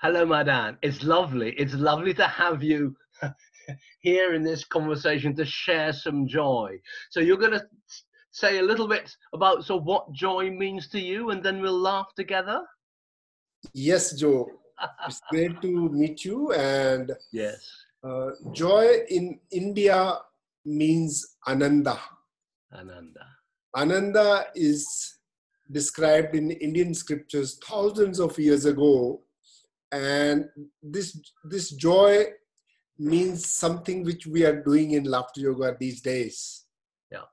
Hello, Madan. It's lovely. It's lovely to have you here in this conversation to share some joy. So you're going to say a little bit about so what joy means to you, and then we'll laugh together. Yes, Joe. It's great to meet you. And yes, uh, joy in India means ananda. Ananda. Ananda is described in Indian scriptures thousands of years ago, and this this joy means something which we are doing in laughter yoga these days. Yeah.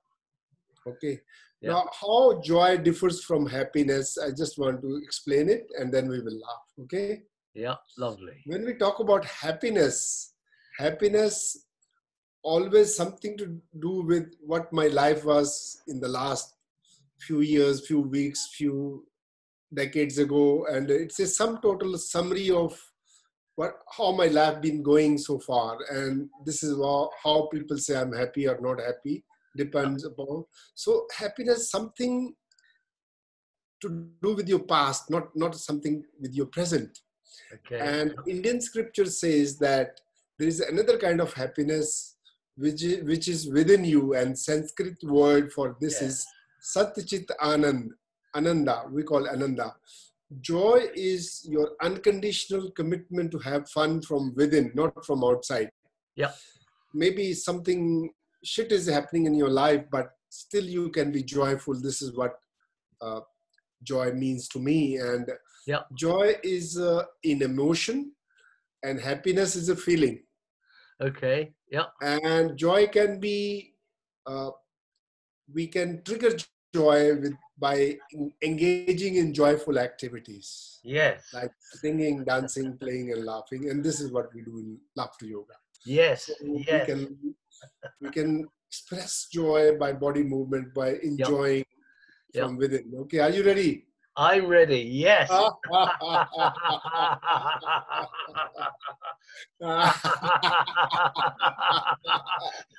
Okay. Yeah. Now, how joy differs from happiness, I just want to explain it, and then we will laugh. Okay. Yeah, lovely. When we talk about happiness, happiness always something to do with what my life was in the last few years, few weeks, few decades ago, and it's a sum total summary of what how my life been going so far, and this is how, how people say I'm happy or not happy depends upon. So happiness something to do with your past, not not something with your present. Okay. And Indian scripture says that there is another kind of happiness which is, which is within you, and Sanskrit word for this Yeah. is Satchit Anand, Ananda, we call Ananda. Joy is your unconditional commitment to have fun from within, not from outside. Yeah. Maybe something shit is happening in your life, but still you can be joyful. This is what uh, joy means to me. And Yeah. joy is uh, in emotion, and happiness is a feeling. okay. Yeah. And joy can be, uh, we can trigger joy with by engaging in joyful activities Yes. like singing, dancing, playing, and laughing. And this is what we do in laughter yoga. yes. So we can we can express joy by body movement by enjoying Yep. from within. Okay, are you ready? I'm ready. Yes.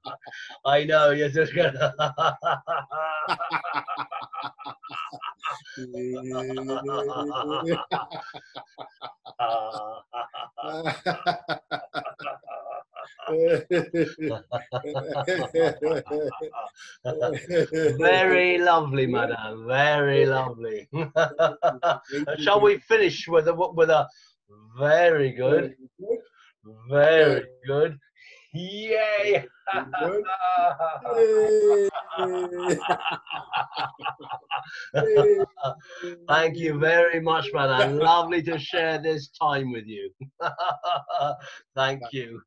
I know you're just gonna. Very lovely, Madan. Very lovely. Shall we finish with a with a very good, very good, yay! Thank you very much, Madan. Lovely to share this time with you. Thank you.